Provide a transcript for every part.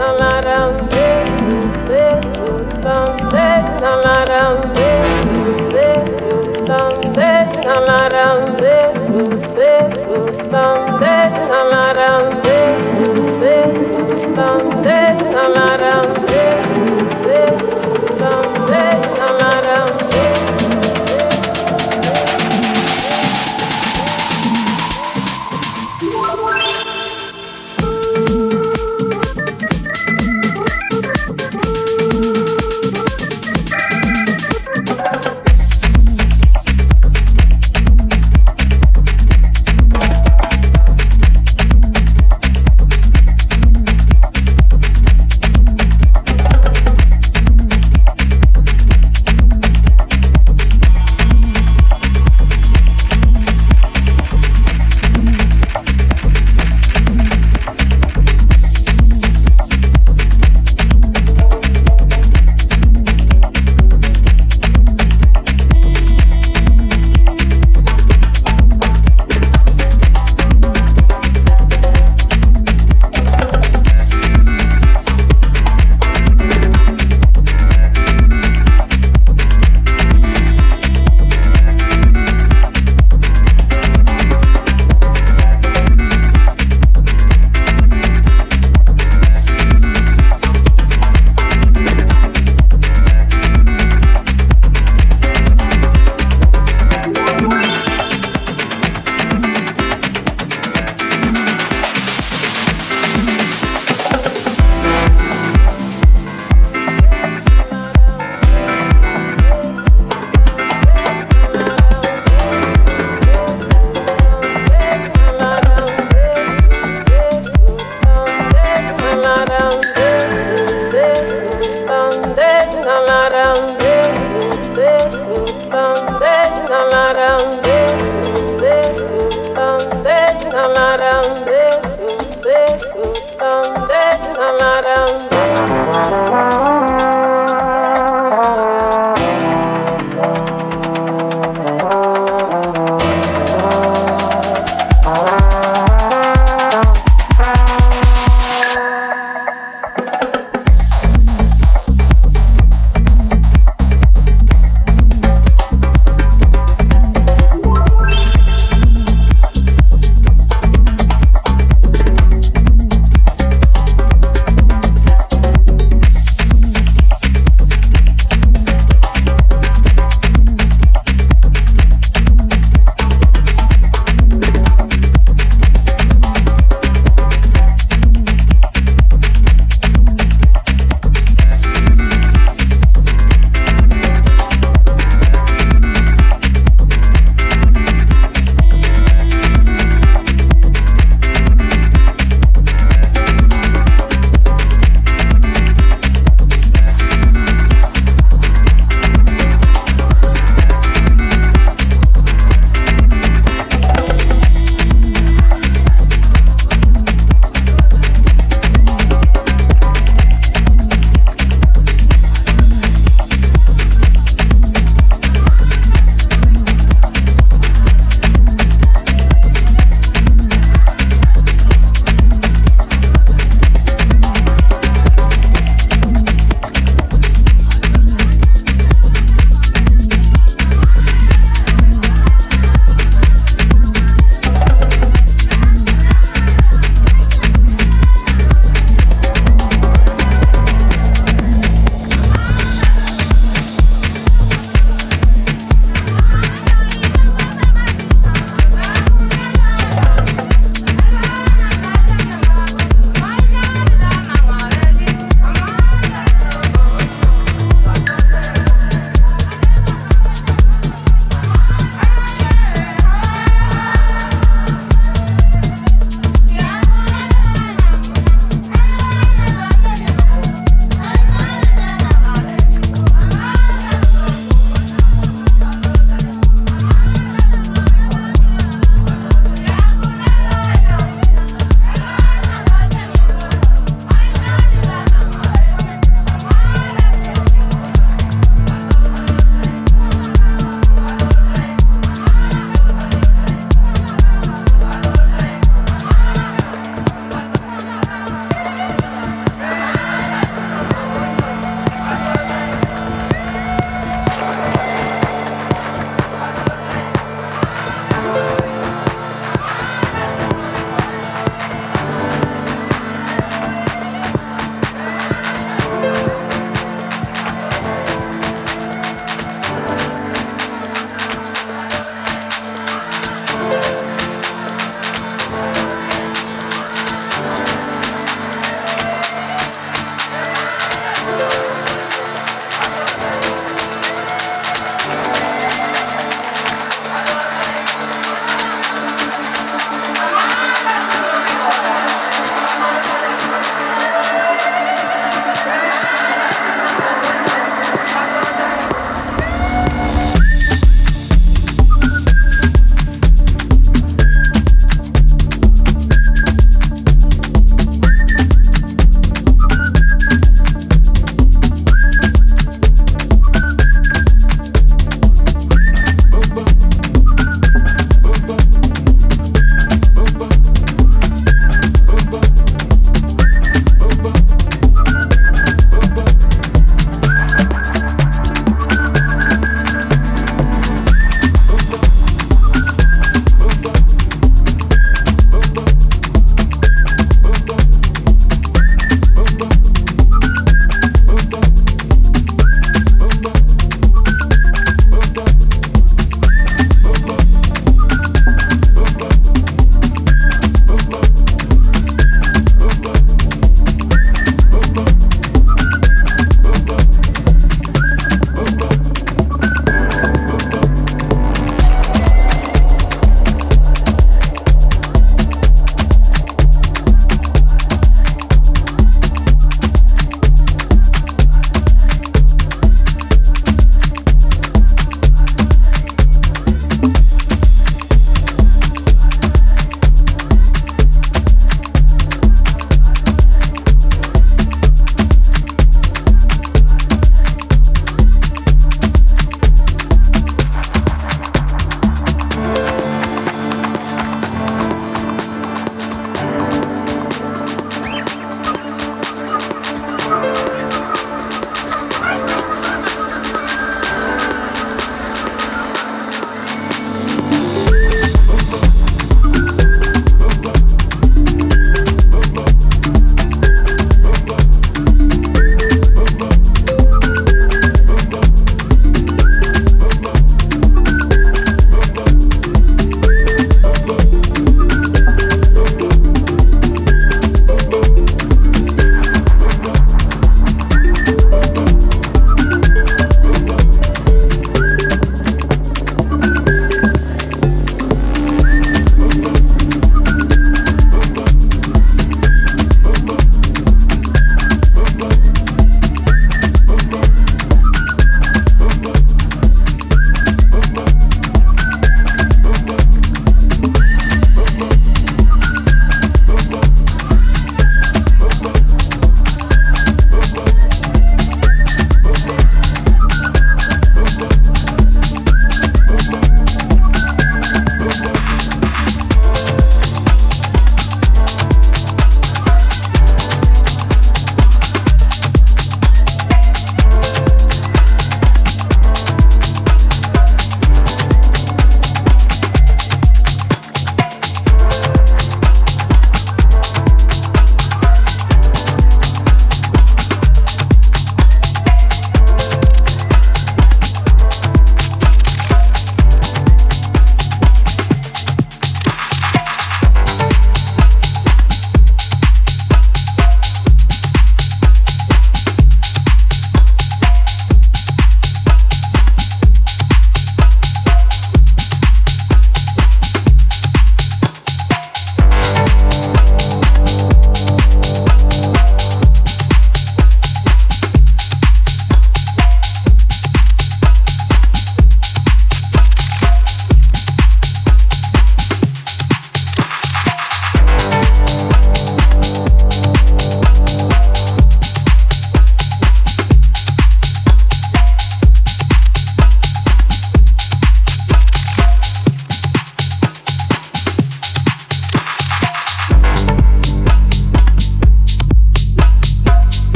la la la.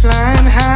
flying high.